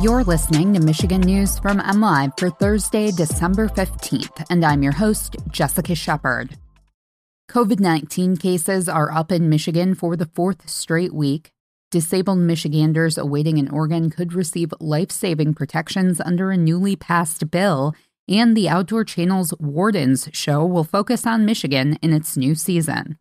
You're listening to Michigan News from MLive for Thursday, December 15th, and I'm your host, Jessica Shepard. COVID 19 cases are up in Michigan for the fourth straight week. Disabled Michiganders awaiting an organ could receive life saving protections under a newly passed bill, and the Outdoor Channel's Wardens show will focus on Michigan in its new season.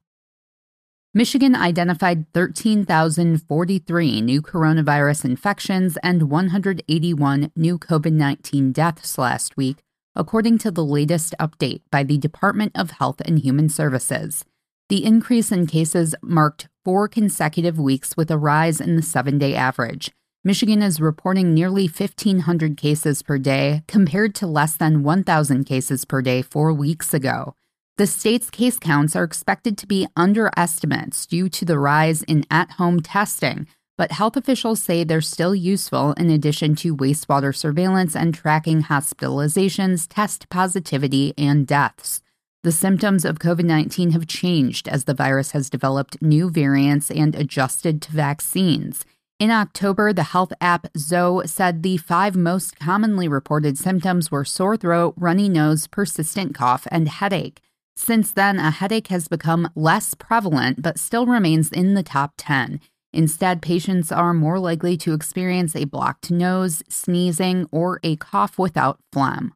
Michigan identified 13,043 new coronavirus infections and 181 new COVID 19 deaths last week, according to the latest update by the Department of Health and Human Services. The increase in cases marked four consecutive weeks with a rise in the seven day average. Michigan is reporting nearly 1,500 cases per day, compared to less than 1,000 cases per day four weeks ago. The state's case counts are expected to be underestimates due to the rise in at home testing, but health officials say they're still useful in addition to wastewater surveillance and tracking hospitalizations, test positivity, and deaths. The symptoms of COVID 19 have changed as the virus has developed new variants and adjusted to vaccines. In October, the health app Zoe said the five most commonly reported symptoms were sore throat, runny nose, persistent cough, and headache. Since then, a headache has become less prevalent but still remains in the top 10. Instead, patients are more likely to experience a blocked nose, sneezing, or a cough without phlegm.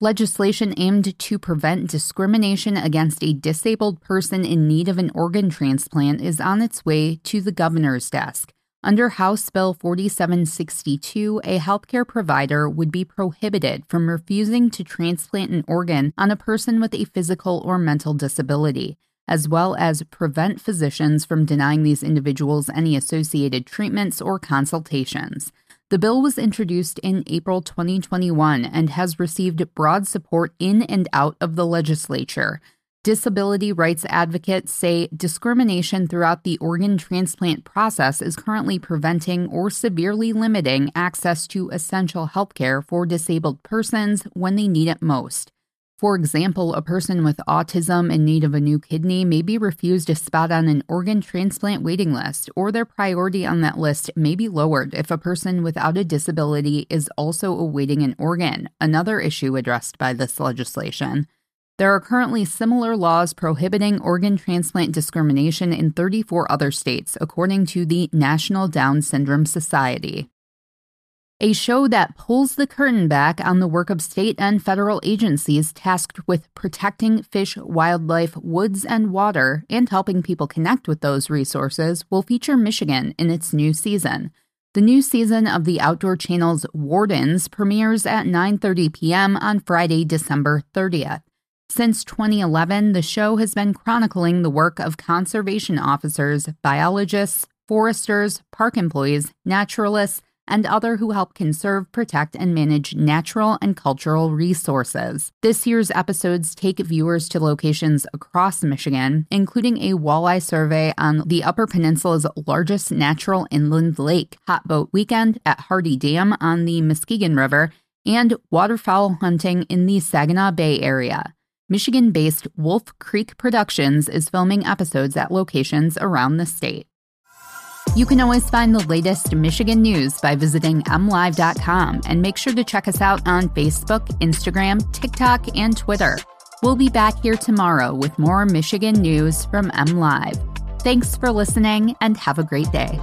Legislation aimed to prevent discrimination against a disabled person in need of an organ transplant is on its way to the governor's desk. Under House Bill 4762, a healthcare provider would be prohibited from refusing to transplant an organ on a person with a physical or mental disability, as well as prevent physicians from denying these individuals any associated treatments or consultations. The bill was introduced in April 2021 and has received broad support in and out of the legislature. Disability rights advocates say discrimination throughout the organ transplant process is currently preventing or severely limiting access to essential health care for disabled persons when they need it most. For example, a person with autism in need of a new kidney may be refused a spot on an organ transplant waiting list, or their priority on that list may be lowered if a person without a disability is also awaiting an organ, another issue addressed by this legislation. There are currently similar laws prohibiting organ transplant discrimination in 34 other states, according to the National Down Syndrome Society. A show that pulls the curtain back on the work of state and federal agencies tasked with protecting fish, wildlife, woods, and water and helping people connect with those resources will feature Michigan in its new season. The new season of the Outdoor Channel's Wardens premieres at 9:30 p.m. on Friday, December 30th. Since 2011, the show has been chronicling the work of conservation officers, biologists, foresters, park employees, naturalists, and other who help conserve, protect, and manage natural and cultural resources. This year's episodes take viewers to locations across Michigan, including a walleye survey on the Upper Peninsula's largest natural inland lake, Hot Boat Weekend at Hardy Dam on the Muskegon River, and waterfowl hunting in the Saginaw Bay area. Michigan based Wolf Creek Productions is filming episodes at locations around the state. You can always find the latest Michigan news by visiting mlive.com and make sure to check us out on Facebook, Instagram, TikTok, and Twitter. We'll be back here tomorrow with more Michigan news from MLive. Thanks for listening and have a great day.